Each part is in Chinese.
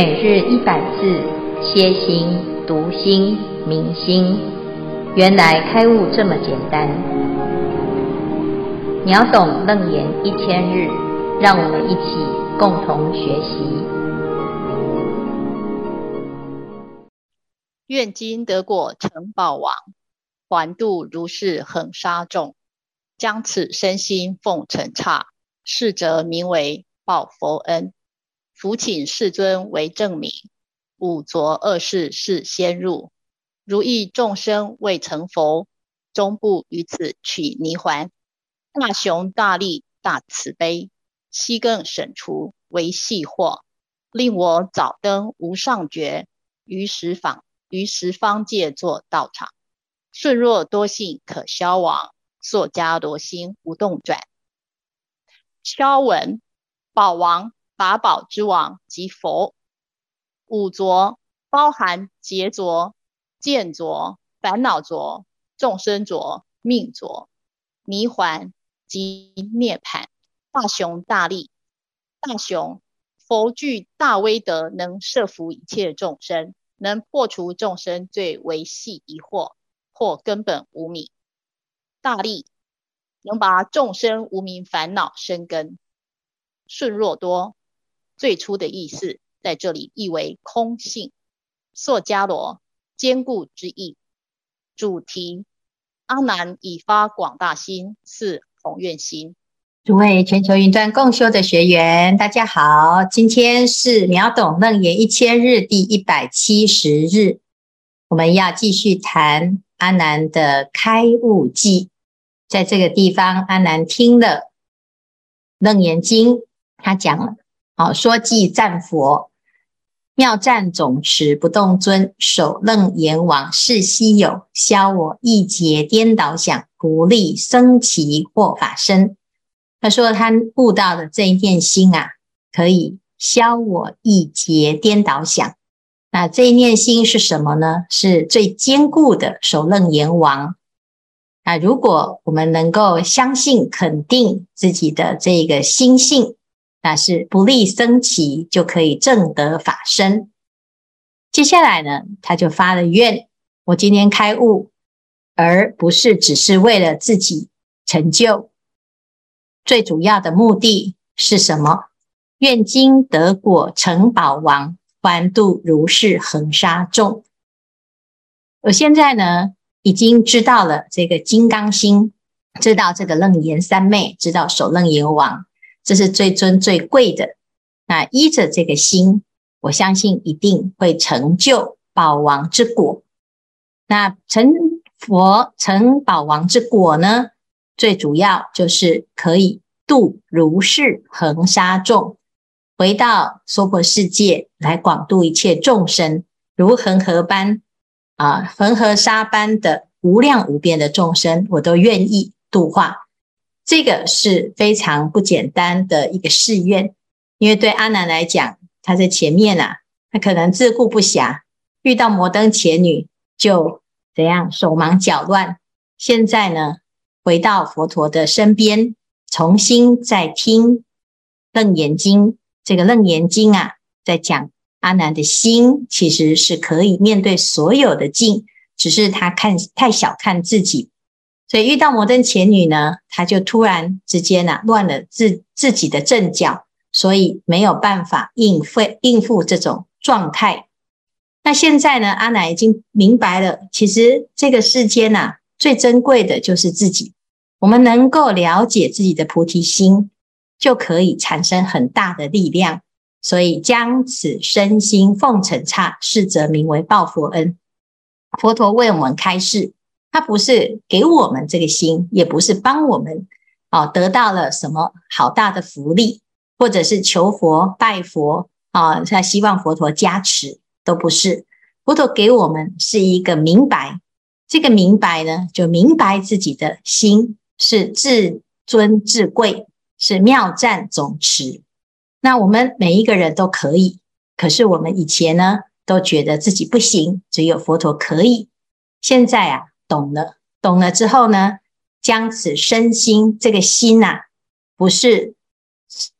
每日一百字，歇心、读心、明心，原来开悟这么简单。秒懂楞严一千日，让我们一起共同学习。愿今得果成宝王，还度如是恒沙众，将此身心奉尘刹，是则名为报佛恩。福请世尊为证明，五浊恶世是先入，如意众生未成佛，终不于此取泥环。大雄大力大慈悲，悉更审除为细惑，令我早登无上觉，于十方于十方界作道场。顺若多性可消亡，作迦罗心无动转。消文宝王。法宝之王即佛，五浊包含劫浊、见浊、烦恼浊、众生浊、命浊、迷环及涅槃。大雄大力，大雄佛具大威德，能摄伏一切众生，能破除众生最微细疑惑或根本无明。大力能把众生无明烦恼生根。顺若多。最初的意思在这里译为空性，硕迦罗坚固之意。主题：阿难已发广大心，是宏愿心。诸位全球云端共修的学员，大家好，今天是秒懂楞严一千日第一百七十日，我们要继续谈阿难的开悟记。在这个地方，阿难听了楞严经，他讲了。好，说偈赞佛，妙赞总持不动尊，首楞严王是稀有，消我一劫颠倒想，不立僧只或法身。他说他悟到的这一念心啊，可以消我一劫颠倒想。那这一念心是什么呢？是最坚固的首楞严王。那如果我们能够相信、肯定自己的这个心性。那是不立僧只就可以正得法身。接下来呢，他就发了愿：我今天开悟，而不是只是为了自己成就。最主要的目的是什么？愿今得果成宝王，还度如是恒沙众。我现在呢，已经知道了这个金刚心，知道这个楞严三昧，知道首楞严王。这是最尊最贵的。那依着这个心，我相信一定会成就宝王之果。那成佛成宝王之果呢，最主要就是可以度如是恒沙众，回到娑婆世界来广度一切众生，如恒河般啊，恒河沙般的无量无边的众生，我都愿意度化。这个是非常不简单的一个誓愿，因为对阿难来讲，他在前面啊，他可能自顾不暇，遇到摩登伽女就怎样手忙脚乱。现在呢，回到佛陀的身边，重新再听楞严经，这个楞严经啊，在讲阿难的心其实是可以面对所有的境，只是他看太小看自己。所以遇到摩登伽女呢，他就突然之间呐、乱了自自己的阵脚，所以没有办法应付应付这种状态。那现在呢，阿难已经明白了，其实这个世间呐、啊、最珍贵的就是自己。我们能够了解自己的菩提心，就可以产生很大的力量。所以将此身心奉承刹，是则名为报佛恩。佛陀为我们开示。他不是给我们这个心，也不是帮我们啊得到了什么好大的福利，或者是求佛拜佛啊，他希望佛陀加持，都不是。佛陀给我们是一个明白，这个明白呢，就明白自己的心是至尊至贵，是妙赞总持。那我们每一个人都可以，可是我们以前呢，都觉得自己不行，只有佛陀可以。现在啊。懂了，懂了之后呢，将此身心这个心呐、啊，不是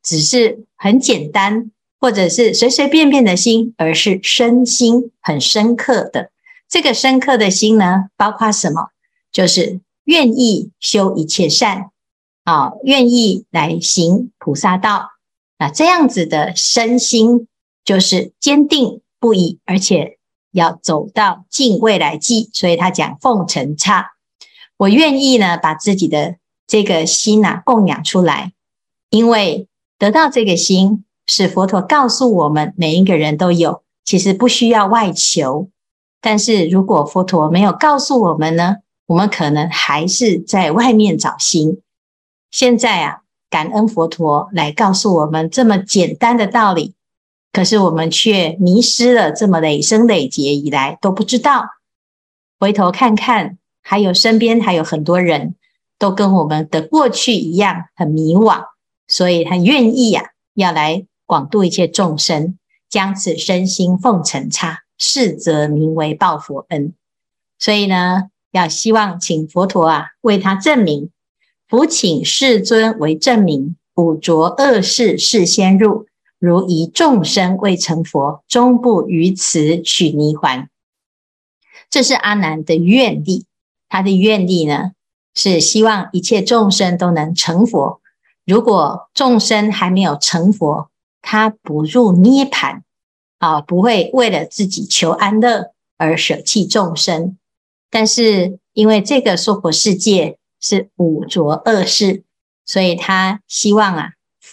只是很简单或者是随随便便的心，而是身心很深刻的。这个深刻的心呢，包括什么？就是愿意修一切善，啊，愿意来行菩萨道。那这样子的身心，就是坚定不移，而且要走到近未来际。所以他讲奉承差，我愿意呢，把自己的这个心呐供养出来，因为得到这个心，是佛陀告诉我们每一个人都有，其实不需要外求。但是如果佛陀没有告诉我们呢，我们可能还是在外面找心。现在啊，感恩佛陀来告诉我们这么简单的道理，可是我们却迷失了这么累生累劫以来都不知道。回头看看，还有身边还有很多人都跟我们的过去一样很迷惘，所以他愿意呀、啊，要来广度一切众生，将此身心奉尘刹，是则名为报佛恩。所以呢。要希望请佛陀啊为他证明，福请世尊为证明，五浊恶世事先入，如一众生未成佛，终不于此取泥环。这是阿难的愿力，他的愿力呢是希望一切众生都能成佛。如果众生还没有成佛，他不入涅槃啊，不会为了自己求安乐而舍弃众生。但是因为这个娑婆世界是五浊恶世，所以他希望啊，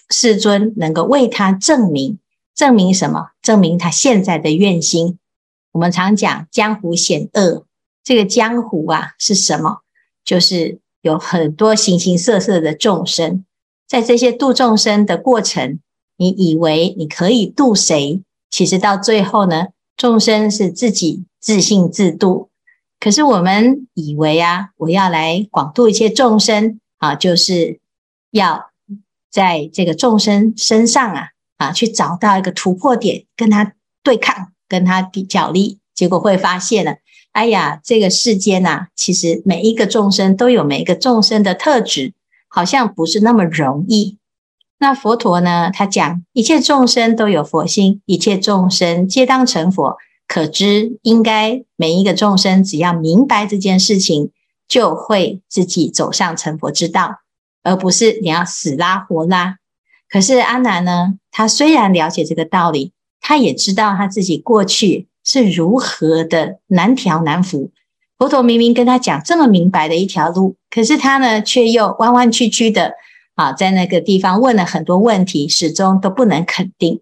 世尊能够为他证明，证明什么？证明他现在的愿心。我们常讲江湖险恶，这个江湖啊是什么？就是有很多形形色色的众生，在这些度众生的过程，你以为你可以度谁？其实到最后呢，众生是自己自信自度。可是我们以为啊，我要来广度一切众生啊，就是要在这个众生身上啊啊去找到一个突破点，跟他对抗，跟他角力，结果会发现呢，哎呀，这个世间呐，其实每一个众生都有每一个众生的特质，好像不是那么容易。那佛陀呢，他讲一切众生都有佛心，一切众生皆当成佛。可知，应该每一个众生只要明白这件事情，就会自己走上成佛之道，而不是你要死拉活拉。可是阿难呢，他虽然了解这个道理，他也知道他自己过去是如何的难调难服。佛陀明明跟他讲这么明白的一条路，可是他呢，却又弯弯曲曲的啊，在那个地方问了很多问题，始终都不能肯定。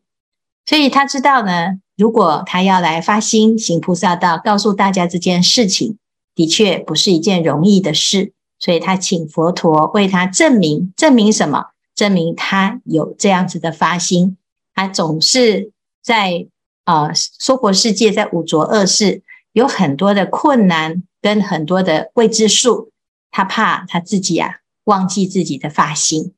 所以他知道呢。如果他要来发心行菩萨道，告诉大家这件事情，的确不是一件容易的事，所以他请佛陀为他证明，证明什么？证明他有这样子的发心。他总是在啊，娑婆世界，在五浊恶世，有很多的困难跟很多的未知数，他怕他自己啊忘记自己的发心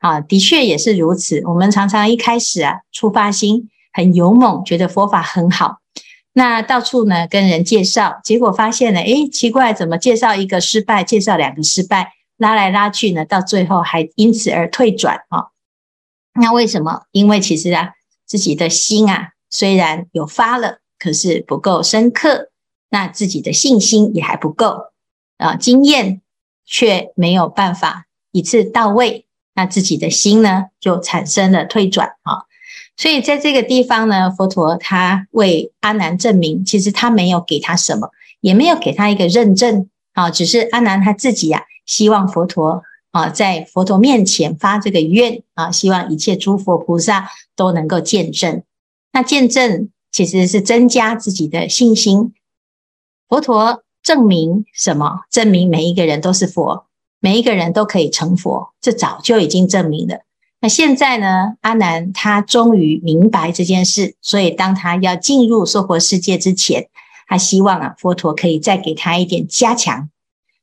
啊，的确也是如此。我们常常一开始啊出发心。很勇猛，觉得佛法很好，那到处呢跟人介绍，结果发现呢，诶，奇怪，怎么介绍一个失败，介绍两个失败，拉来拉去呢，到最后还因此而退转啊？那为什么？因为其实啊，自己的心啊，虽然有发了，可是不够深刻，那自己的信心也还不够啊，经验却没有办法一次到位，那自己的心呢，就产生了退转啊。所以在这个地方呢，佛陀他为阿难证明，其实他没有给他什么，也没有给他一个认证啊，只是阿难他自己呀、啊，希望佛陀啊，在佛陀面前发这个愿啊，希望一切诸佛菩萨都能够见证。那见证其实是增加自己的信心。佛陀证明什么？证明每一个人都是佛，每一个人都可以成佛，这早就已经证明了。那现在呢，阿难他终于明白这件事，所以当他要进入娑婆世界之前，他希望啊，佛陀可以再给他一点加强。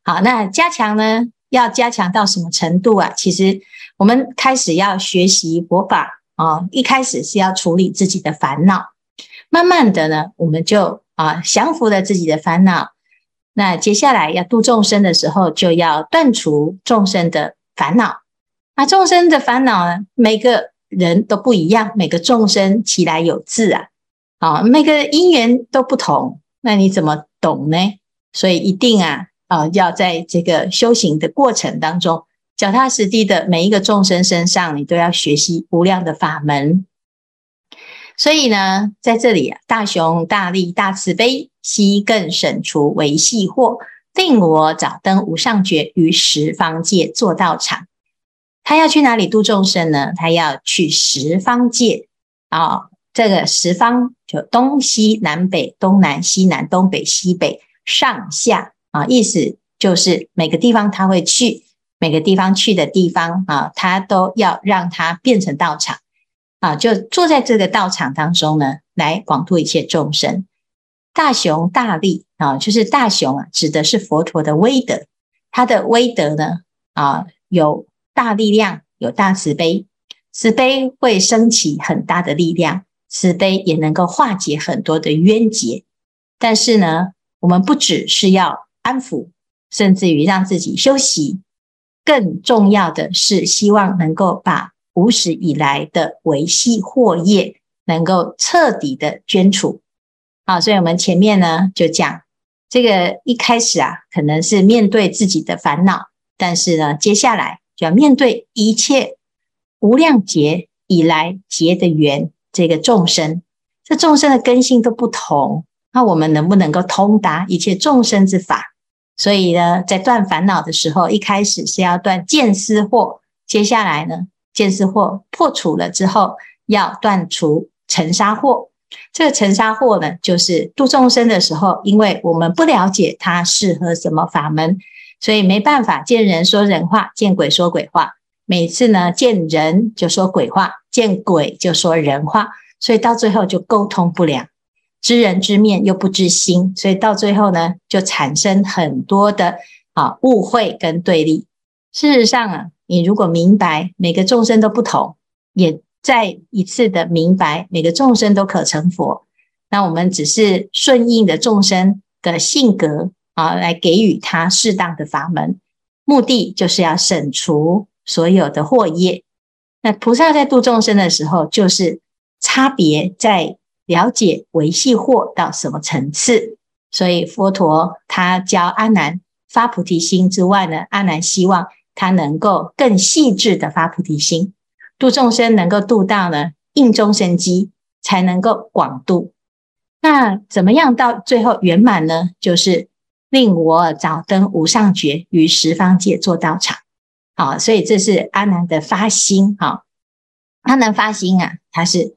好，那加强呢，要加强到什么程度啊？其实我们开始要学习佛法啊，一开始是要处理自己的烦恼，慢慢的呢，我们就啊降服了自己的烦恼。那接下来要度众生的时候，就要断除众生的烦恼。那众生的烦恼呢？每个人都不一样，每个众生其来有自啊，啊，每个因缘都不同，那你怎么懂呢？所以一定啊，啊，要在这个修行的过程当中，脚踏实地的每一个众生身上，你都要学习无量的法门。所以呢，在这里啊，大雄大力大慈悲，悉更审除为细惑，令我早登无上觉，于十方界作道场。他要去哪里度众生呢？他要去十方界啊、哦！这个十方就东西南北、东南西南、东北西北、上下啊，意思就是每个地方他会去，每个地方去的地方啊，他都要让他变成道场啊，就坐在这个道场当中呢，来广度一切众生。大雄大利啊，就是大雄啊，指的是佛陀的威德，他的威德呢啊有。大力量有大慈悲，慈悲会升起很大的力量，慈悲也能够化解很多的冤结。但是呢，我们不只是要安抚，甚至于让自己休息，更重要的是希望能够把无始以来的维系惑业能够彻底的捐除。好，所以我们前面呢就讲这个一开始啊，可能是面对自己的烦恼，但是呢，接下来。要面对一切无量劫以来结的缘，这个众生，这众生的根性都不同，那我们能不能够通达一切众生之法？所以呢，在断烦恼的时候，一开始是要断见思惑，接下来呢，见思惑破除了之后，要断除尘沙惑。这个尘沙惑呢，就是度众生的时候，因为我们不了解他适合什么法门。所以没办法，见人说人话，见鬼说鬼话。每次呢，见人就说鬼话，见鬼就说人话，所以到最后就沟通不良，知人知面又不知心，所以到最后呢，就产生很多的啊误会跟对立。事实上啊，你如果明白每个众生都不同，也再一次的明白每个众生都可成佛，那我们只是顺应的众生的性格。啊，来给予他适当的法门，目的就是要省除所有的惑业。那菩萨在度众生的时候，就是差别在了解维系惑到什么层次。所以佛陀他教阿难发菩提心之外呢，阿难希望他能够更细致的发菩提心，度众生能够度到呢应终生机，才能够广度。那怎么样到最后圆满呢？就是。令我早登无上觉，于十方界作道场。好，所以这是阿难的发心。好，阿难发心啊，他是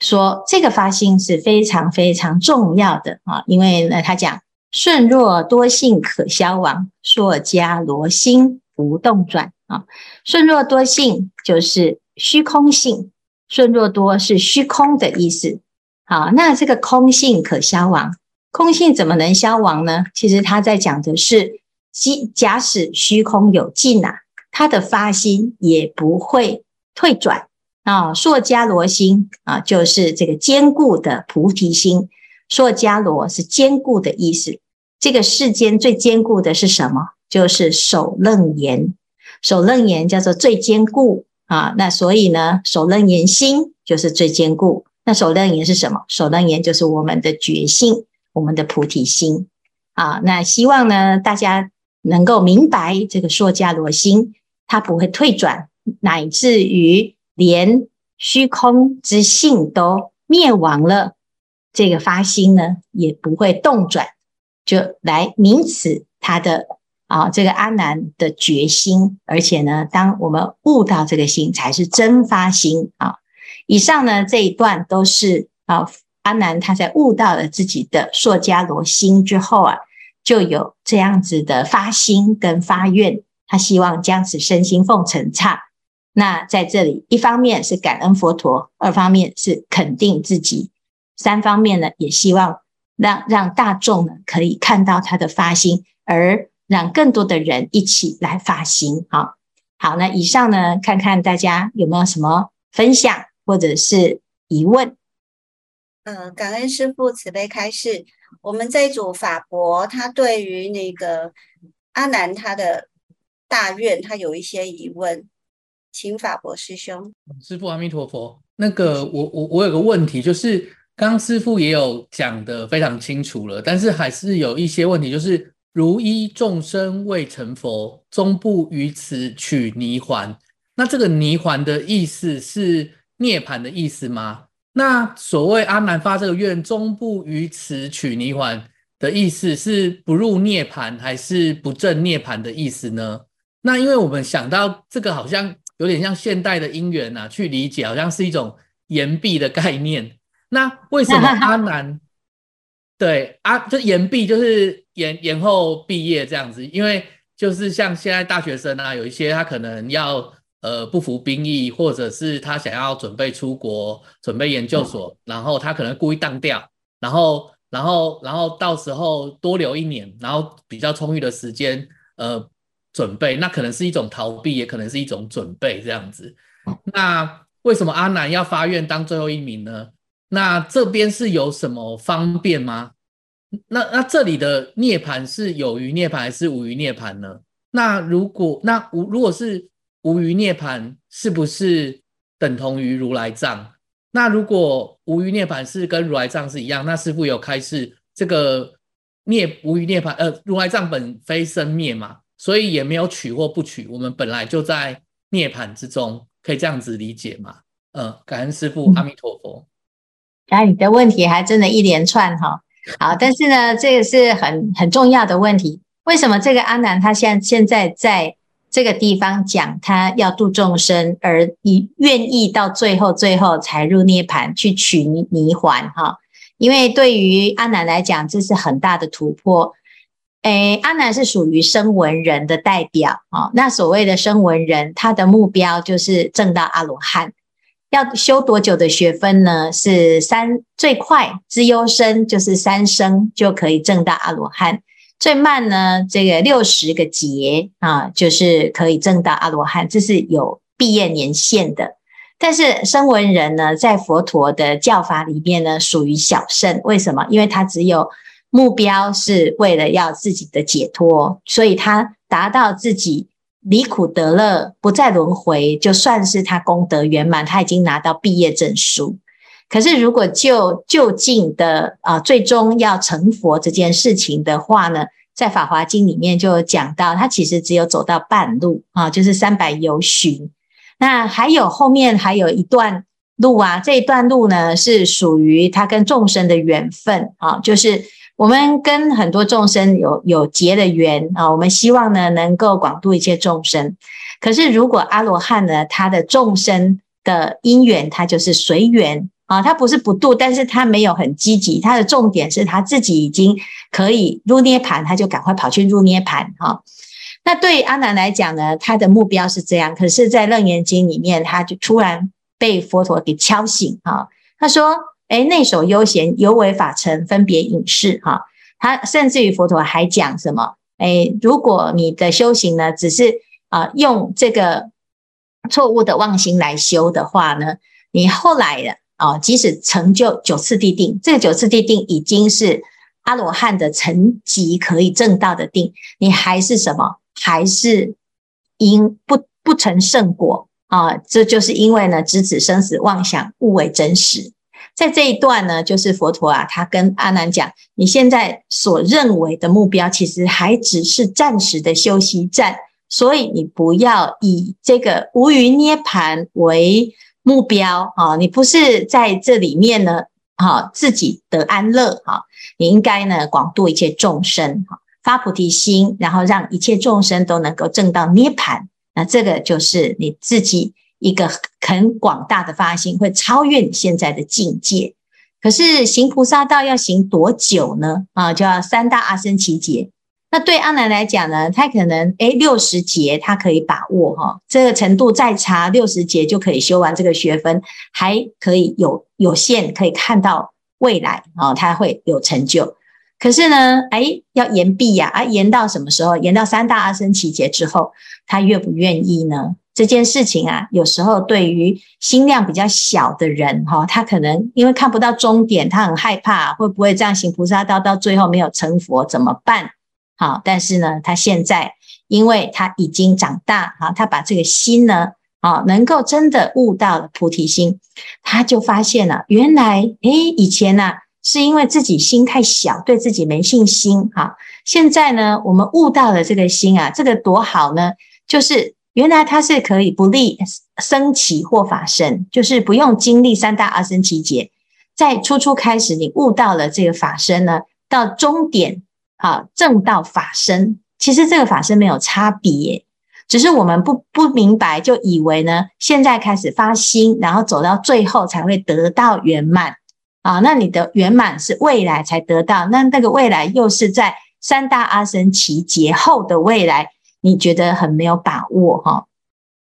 说这个发心是非常非常重要的啊，因为呢，他讲顺若多性可消亡，硕迦罗心不动转啊。顺若多性就是虚空性，顺若多是虚空的意思。好，那这个空性可消亡。空性怎么能消亡呢？其实他在讲的是，即假使虚空有尽啊，他的发心也不会退转啊。硕迦罗心啊，就是这个坚固的菩提心。硕迦罗是坚固的意思。这个世间最坚固的是什么？就是首楞严。首楞严叫做最坚固啊。那所以呢，首楞严心就是最坚固。那首楞严是什么？首楞严就是我们的觉性。我们的菩提心啊，那希望呢，大家能够明白这个硕迦罗心，它不会退转，乃至于连虚空之性都灭亡了，这个发心呢也不会动转，就来名此他的啊这个阿难的决心，而且呢，当我们悟到这个心，才是真发心啊。以上呢这一段都是啊。阿难他在悟到了自己的硕迦罗心之后啊，就有这样子的发心跟发愿，他希望将此身心奉承刹。那在这里，一方面是感恩佛陀，二方面是肯定自己，三方面呢也希望让让大众呢可以看到他的发心，而让更多的人一起来发心。好，好，那以上呢，看看大家有没有什么分享或者是疑问。嗯，感恩师父慈悲开示。我们这一组法伯，他对于那个阿南他的大愿，他有一些疑问。请法伯师兄。师父阿弥陀佛。那个我我我有个问题，就是刚刚师父也有讲的非常清楚了，但是还是有一些问题，就是如一众生未成佛，终不于此取泥环。那这个泥环的意思是涅槃的意思吗？那所谓阿难发这个愿，终不于此取泥环的意思是不入涅槃，还是不证涅槃的意思呢？那因为我们想到这个好像。有点像现代的因缘呐，去理解好像是一种延毕的概念。那为什么阿难 对啊，就延毕就是延延后毕业这样子？因为就是像现在大学生啊，有一些他可能要呃不服兵役，或者是他想要准备出国准备研究所，然后他可能故意当掉，然后然后然后到时候多留一年，然后比较充裕的时间呃。准备，那可能是一种逃避，也可能是一种准备，这样子。那为什么阿南要发愿当最后一名呢？那这边是有什么方便吗？那那这里的涅槃是有余涅槃还是无余涅槃呢？那如果那无如果是无余涅槃，是不是等同于如来藏？那如果无余涅槃是跟如来藏是一样，那师父有开示这个涅无余涅槃，呃，如来藏本非生灭嘛？所以也没有取或不取，我们本来就在涅槃之中，可以这样子理解吗？嗯，感恩师父，阿弥陀佛。哎、你的问题还真的一连串哈。好，但是呢，这个是很很重要的问题。为什么这个阿南他现现在在这个地方讲他要度众生，而你愿意到最后最后才入涅盘去取泥环哈？因为对于阿南来讲，这是很大的突破。诶，阿南是属于声闻人的代表啊。那所谓的声闻人，他的目标就是证到阿罗汉。要修多久的学分呢？是三，最快资优生就是三生就可以证到阿罗汉。最慢呢，这个六十个劫啊，就是可以证到阿罗汉，这是有毕业年限的。但是声闻人呢，在佛陀的教法里面呢，属于小圣。为什么？因为他只有。目标是为了要自己的解脱，所以他达到自己离苦得乐，不再轮回，就算是他功德圆满，他已经拿到毕业证书。可是如果就就近的啊，最终要成佛这件事情的话呢，在《法华经》里面就讲到，他其实只有走到半路啊，就是三百由旬。那还有后面还有一段路啊，这一段路呢是属于他跟众生的缘分啊，就是。我们跟很多众生有有结的缘啊，我们希望呢能够广度一切众生。可是如果阿罗汉呢，他的众生的因缘，他就是随缘啊，他不是不度，但是他没有很积极。他的重点是他自己已经可以入涅槃，他就赶快跑去入涅槃哈。那对阿难来讲呢，他的目标是这样，可是，在楞严经里面，他就突然被佛陀给敲醒哈，他说。诶，内守悠闲，犹为法尘分别隐士哈。他甚至于佛陀还讲什么？诶，如果你的修行呢，只是啊、用这个错误的妄心来修的话呢，你后来的啊、即使成就九次地定，这个九次地定已经是阿罗汉的层级可以证到的定，你还是什么？还是因不不成圣果啊、这就是因为呢，执止生死妄想，误为真实。在这一段呢，就是佛陀啊，他跟阿难讲：你现在所认为的目标，其实还只是暂时的休息站，所以你不要以这个无余涅盘为目标啊！你不是在这里面呢，哈，自己得安乐哈，你应该呢广度一切众生哈，发菩提心，然后让一切众生都能够证到涅槃，那这个就是你自己。一个很广大的发心，会超越你现在的境界。可是行菩萨道要行多久呢？啊，就要三大阿僧只劫。那对阿南来讲呢，他可能诶六十节他可以把握哈，这个程度再差六十节就可以修完这个学分，还可以有有限可以看到未来啊，他会有成就。可是呢，诶要延毕呀，啊延到什么时候？延到三大阿僧只劫之后，他愿不愿意呢？这件事情啊，有时候对于心量比较小的人哈，他可能因为看不到终点，他很害怕会不会这样行菩萨道到最后没有成佛怎么办？好，但是呢，他现在因为他已经长大哈，他把这个心呢啊，能够真的悟到了菩提心，他就发现了，原来诶，以前呢、啊、是因为自己心太小，对自己没信心哈。现在呢，我们悟到了这个心啊，这个多好呢，就是原来它是可以不立僧只或法身，就是不用经历三大阿僧只劫，在初初开始你悟到了这个法身呢，到终点啊正道法身，其实这个法身没有差别。只是我们不不明白，就以为呢，现在开始发心，然后走到最后才会得到圆满啊。那你的圆满是未来才得到，那那个未来又是在三大阿僧只劫后的未来，你觉得很没有把握哈。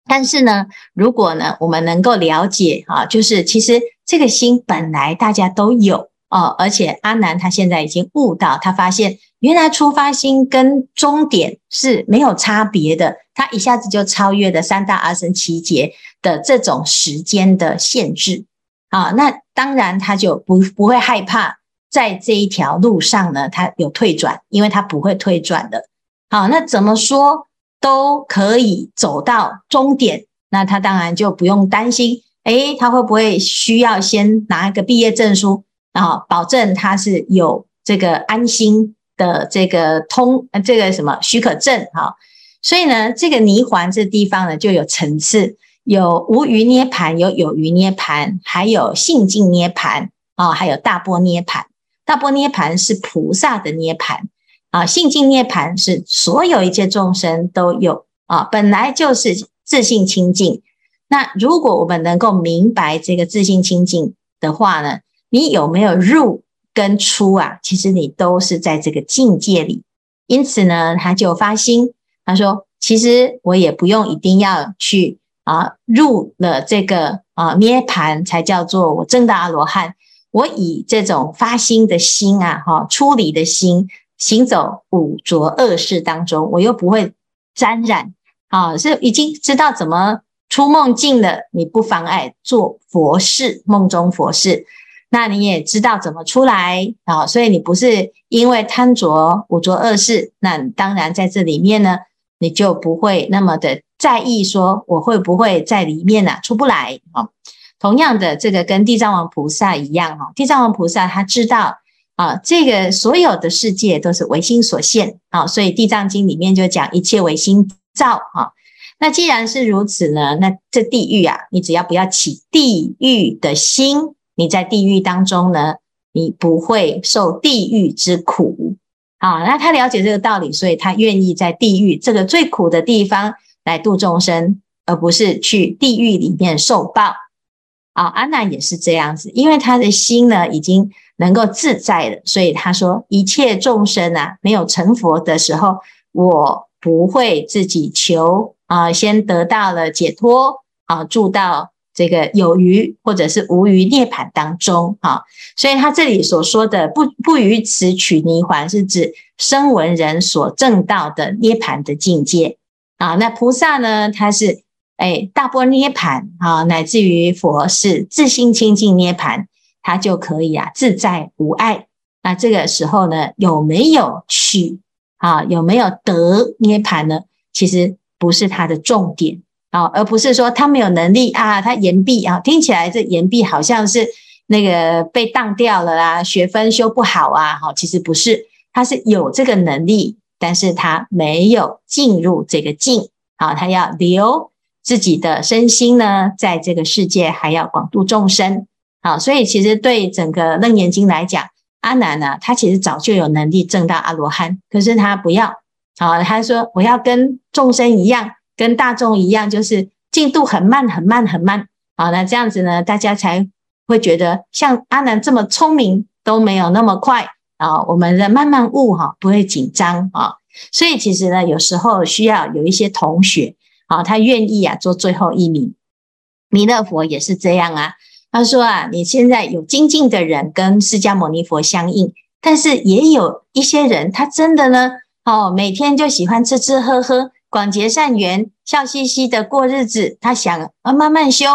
但是呢，如果呢，我们能够了解啊，就是其实这个心本来大家都有哦，而且阿南他现在已经悟到，他发现。原来出发心跟终点是没有差别的，他一下子就超越了三大阿僧奇劫的这种时间的限制啊，那当然他就不不会害怕在这一条路上呢，他有退转，因为他不会退转的。好，那怎么说都可以走到终点，那他当然就不用担心，诶，他会不会需要先拿一个毕业证书啊，保证他是有这个安心。的这个通，这个什么许可证哈，所以呢，这个泥环这地方呢就有层次，有无余涅槃，有有余涅槃，还有性净涅槃啊，还有大波涅槃。大波涅槃是菩萨的涅槃啊，性净涅槃是所有一切众生都有啊，本来就是自性清净。那如果我们能够明白这个自性清净的话呢，你有没有入？跟出啊，其实你都是在这个境界里，因此呢，他就发心，他说：“其实我也不用一定要去啊，入了这个啊涅盘才叫做我证到阿罗汉。我以这种发心的心啊，哈、出离的心，行走五浊恶世当中，我又不会沾染，啊，是已经知道怎么出梦境了，你不妨碍做佛事，梦中佛事。”那你也知道怎么出来啊？所以你不是因为贪着五浊恶事，那当然在这里面呢，你就不会那么的在意说我会不会在里面呢、啊、出不来啊？同样的，这个跟地藏王菩萨一样哈，地藏王菩萨他知道啊，这个所有的世界都是唯心所现啊，所以地藏经里面就讲一切唯心造啊。那既然是如此呢，那这地狱啊，你只要不要起地狱的心。你在地狱当中呢，你不会受地狱之苦。啊，那他了解这个道理，所以他愿意在地狱这个最苦的地方来度众生，而不是去地狱里面受报。啊，阿难也是这样子，因为他的心呢已经能够自在了，所以他说一切众生啊，没有成佛的时候，我不会自己求啊，先得到了解脱啊，住到。这个有余或者是无余涅槃当中，哈，所以他这里所说的不不于此取泥环，是指声闻人所证到的涅槃的境界啊。那菩萨呢，他是哎大波涅槃啊，乃至于佛是自性清净涅槃，他就可以啊自在无碍。那这个时候呢，有没有取啊？有没有得涅槃呢？其实不是他的重点。啊，而不是说他没有能力啊，他延毕啊，听起来这延毕好像是那个被当掉了啦，学分修不好啊，好，其实不是，他是有这个能力，但是他没有进入这个境，好，他要留自己的身心呢，在这个世界还要广度众生，好，所以其实对整个《楞严经》来讲，阿难呢，他其实早就有能力证到阿罗汉，可是他不要，好，他说我要跟众生一样。跟大众一样，就是进度很慢，很慢，很慢。好，那这样子呢，大家才会觉得像阿南这么聪明都没有那么快啊。我们的慢慢悟哈，不会紧张啊。所以其实呢，有时候需要有一些同学啊，他愿意啊做最后一名。弥勒佛也是这样啊。他说啊，你现在有精进的人跟释迦牟尼佛相应，但是也有一些人，他真的呢，哦，每天就喜欢吃吃喝喝。广结善缘，笑嘻嘻的过日子。他想啊，慢慢修，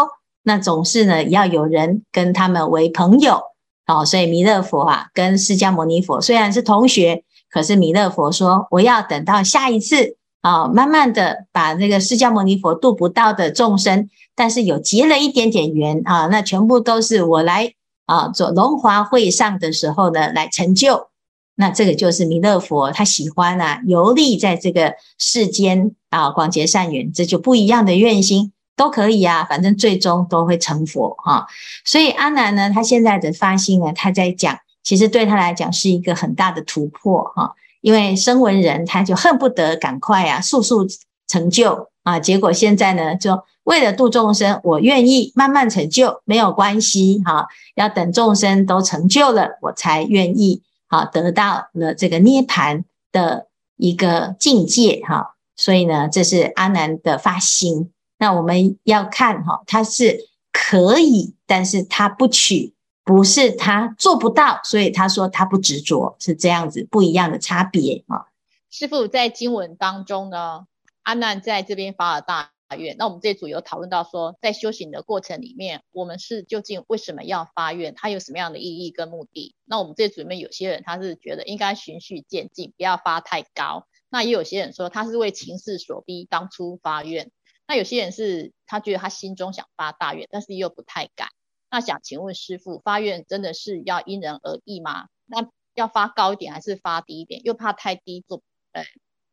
那总是呢要有人跟他们为朋友。哦，所以弥勒佛啊，跟释迦牟尼佛虽然是同学，可是弥勒佛说，我要等到下一次啊，慢慢的把那个释迦牟尼佛度不到的众生，但是有结了一点点缘啊，那全部都是我来啊做龙华会上的时候呢来成就。那这个就是弥勒佛，他喜欢啊游历在这个世间啊，广结善缘，这就不一样的愿心都可以啊，反正最终都会成佛哈、啊。所以阿南呢，他现在的发心呢，他在讲，其实对他来讲是一个很大的突破哈、啊，因为声闻人他就恨不得赶快啊，速速成就啊，结果现在呢，就为了度众生，我愿意慢慢成就，没有关系哈、啊，要等众生都成就了，我才愿意。好，得到了这个涅槃的一个境界哈，所以呢，这是阿难的发心。那我们要看哈，他是可以，但是他不取，不是他做不到，所以他说他不执着，是这样子不一样的差别啊。师父在经文当中呢，阿难在这边发了大。愿，那我们这组有讨论到说，在修行的过程里面，我们是究竟为什么要发愿？它有什么样的意义跟目的？那我们这组里面有些人他是觉得应该循序渐进，不要发太高。那也有些人说他是为情势所逼，当初发愿。那有些人是他觉得他心中想发大愿，但是又不太敢。那想请问师父，发愿真的是要因人而异吗？那要发高一点还是发低一点？又怕太低做，呃，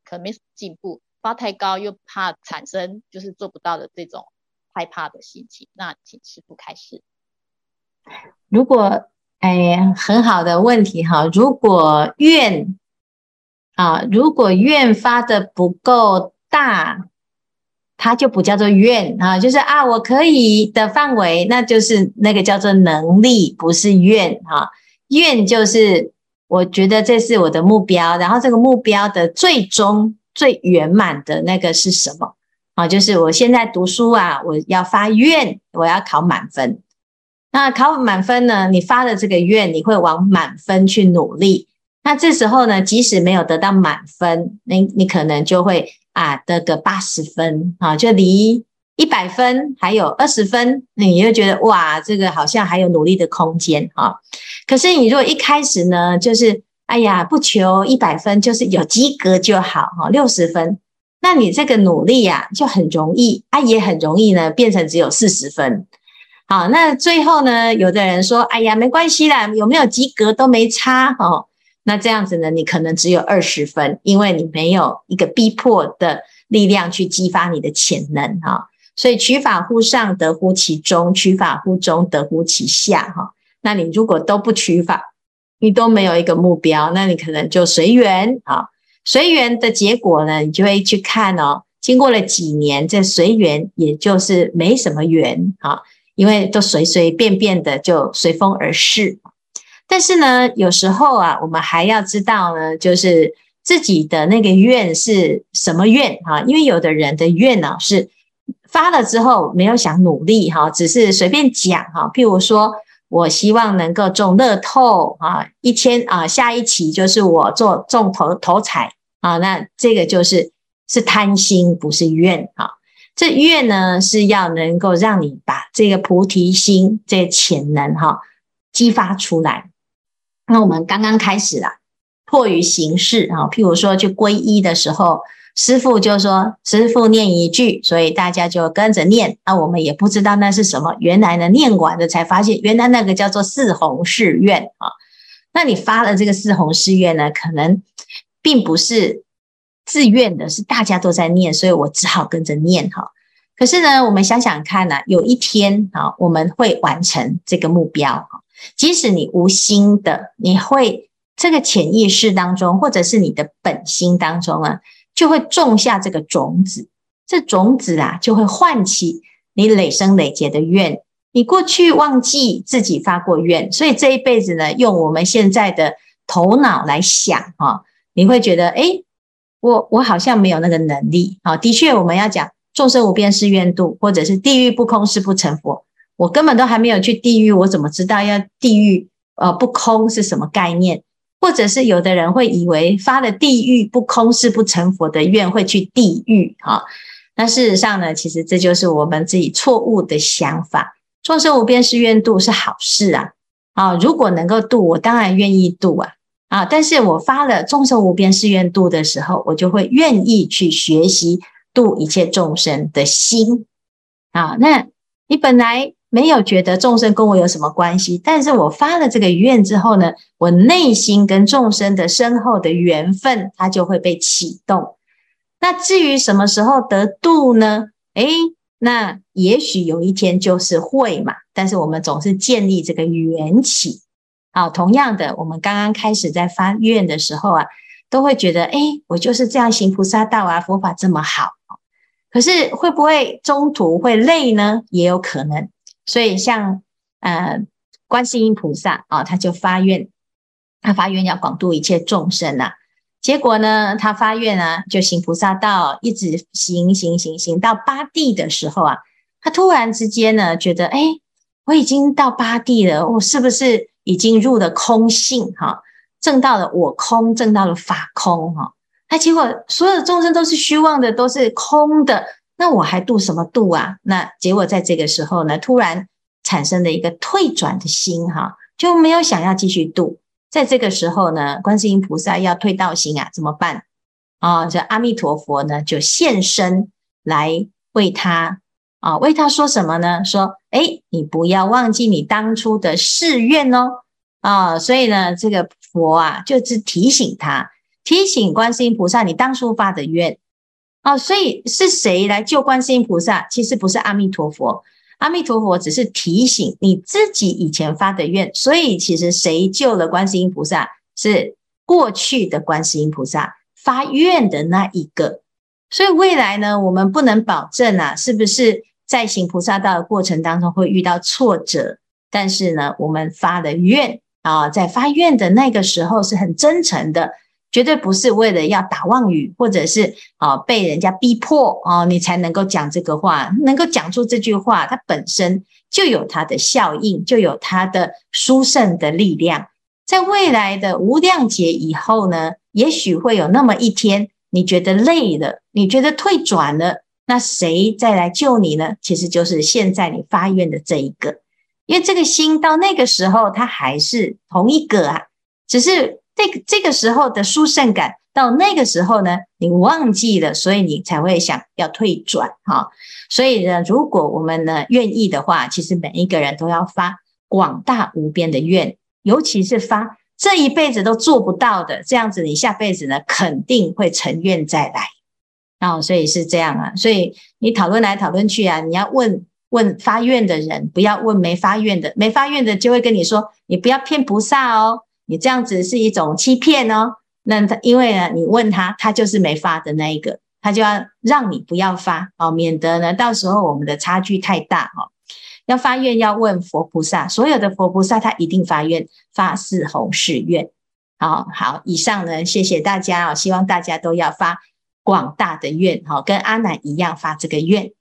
可能没什么进步。发太高又怕产生就是做不到的这种害怕的心情，那请师傅开示。如果哎，很好的问题哈，如果愿啊，如果愿发的不够大，它就不叫做愿啊，就是啊，我可以的范围，那就是那个叫做能力，不是愿哈。愿就是我觉得这是我的目标，然后这个目标的最终。最圆满的那个是什么啊？就是我现在读书啊，我要发愿，我要考满分。那考满分呢？你发的这个愿，你会往满分去努力。那这时候呢，即使没有得到满分，你你可能就会啊得个八十分啊，就离一百分还有二十分，你就觉得哇，这个好像还有努力的空间啊。可是你如果一开始呢，就是。哎呀，不求一百分，就是有及格就好哈，六十分，那你这个努力呀，就很容易啊，也很容易呢，变成只有四十分。好，那最后呢，有的人说，哎呀，没关系啦，有没有及格都没差哦。那这样子呢，你可能只有二十分，因为你没有一个逼迫的力量去激发你的潜能哈。所以取法乎上，得乎其中；取法乎中，得乎其下哈。那你如果都不取法，你都没有一个目标，那你可能就随缘啊。随缘的结果呢，你就会去看哦。经过了几年，这随缘也就是没什么缘啊，因为都随随便便的就随风而逝。但是呢，有时候啊，我们还要知道呢，就是自己的那个愿是什么愿啊？因为有的人的愿呢，是发了之后没有想努力哈，只是随便讲哈，譬如说。我希望能够中乐透啊，一天啊，下一期就是我做中头头彩啊，那这个就是是贪心，不是愿啊。这愿呢是要能够让你把这个菩提心这潜能哈激发出来。那我们刚刚开始了，迫于形势啊，譬如说去皈依的时候。师父就说：“师父念一句，所以大家就跟着念。那我们也不知道那是什么。原来呢，念完了才发现，原来那个叫做四弘誓愿啊。那你发了这个四弘誓愿呢，可能并不是自愿的，是大家都在念，所以我只好跟着念哈。可是呢，我们想想看呢，有一天啊，我们会完成这个目标哈。即使你无心的，你会这个潜意识当中，或者是你的本心当中啊。”就会种下这个种子，这种子啊，就会唤起你累生累劫的愿。你过去忘记自己发过愿，所以这一辈子呢，用我们现在的头脑来想哈，你会觉得，诶，我我好像没有那个能力啊。的确，我们要讲众生无边誓愿度，或者是地狱不空誓不成佛。我根本都还没有去地狱，我怎么知道要地狱呃不空是什么概念？或者是有的人会以为发了地狱不空誓不成佛的愿会去地狱哈，那事实上呢，其实这就是我们自己错误的想法。众生无边誓愿度是好事啊，啊，如果能够度，我当然愿意度啊。啊，但是我发了众生无边誓愿度的时候，我就会愿意去学习度一切众生的心啊。那你本来没有觉得众生跟我有什么关系，但是我发了这个愿之后呢，我内心跟众生的深厚的缘分，它就会被启动。那至于什么时候得度呢？诶，那也许有一天就是会嘛。但是我们总是建立这个缘起。好，同样的，我们刚刚开始在发愿的时候啊，都会觉得，哎，我就是这样行菩萨道啊，佛法这么好。可是会不会中途会累呢？也有可能。所以像呃，观世音菩萨啊，他就发愿，他发愿要广度一切众生呐、啊。结果呢，他发愿啊，就行菩萨道，一直行行行行到八地的时候啊，他突然之间呢，觉得，哎，我已经到八地了，我是不是？已经入了空性哈，证到了我空，证到了法空哈。那结果所有众生都是虚妄的，都是空的，那我还度什么度啊？那结果在这个时候呢，突然产生了一个退转的心哈，就没有想要继续度。在这个时候呢，观世音菩萨要退道心啊，怎么办？啊，这阿弥陀佛呢就现身来为他。啊，为他说什么呢？说，诶，你不要忘记你当初的誓愿哦。啊，所以呢，这个佛啊，就是提醒他，提醒观世音菩萨，你当初发的愿。啊，所以是谁来救观世音菩萨？其实不是阿弥陀佛，阿弥陀佛只是提醒你自己以前发的愿。所以其实谁救了观世音菩萨？是过去的观世音菩萨发愿的那一个。所以未来呢，我们不能保证啊，是不是？在行菩萨道的过程当中会遇到挫折，但是呢，我们发的愿啊，在发愿的那个时候是很真诚的，绝对不是为了要打妄语，或者是啊被人家逼迫啊，你才能够讲这个话，能够讲出这句话，它本身就有它的效应，就有它的殊胜的力量。在未来的无量劫以后呢，也许会有那么一天，你觉得累了，你觉得退转了。那谁再来救你呢？其实就是现在你发愿的这一个，因为这个心到那个时候它还是同一个啊，只是这个这个时候的殊胜感到那个时候呢，你忘记了，所以你才会想要退转哈。所以呢，如果我们呢愿意的话，其实每一个人都要发广大无边的愿，尤其是发这一辈子都做不到的，这样子你下辈子呢肯定会成愿再来。哦，所以是这样啊，所以你讨论来讨论去啊，你要问问发愿的人，不要问没发愿的，没发愿的就会跟你说，你不要骗菩萨哦，你这样子是一种欺骗哦。那他因为呢，你问他，他就是没发的那一个，他就要让你不要发哦，免得呢到时候我们的差距太大哦。要发愿要问佛菩萨，所有的佛菩萨他一定发愿发四弘誓愿。好好，以上呢，谢谢大家哦，希望大家都要发。广大的愿，哈，跟阿难一样发这个愿。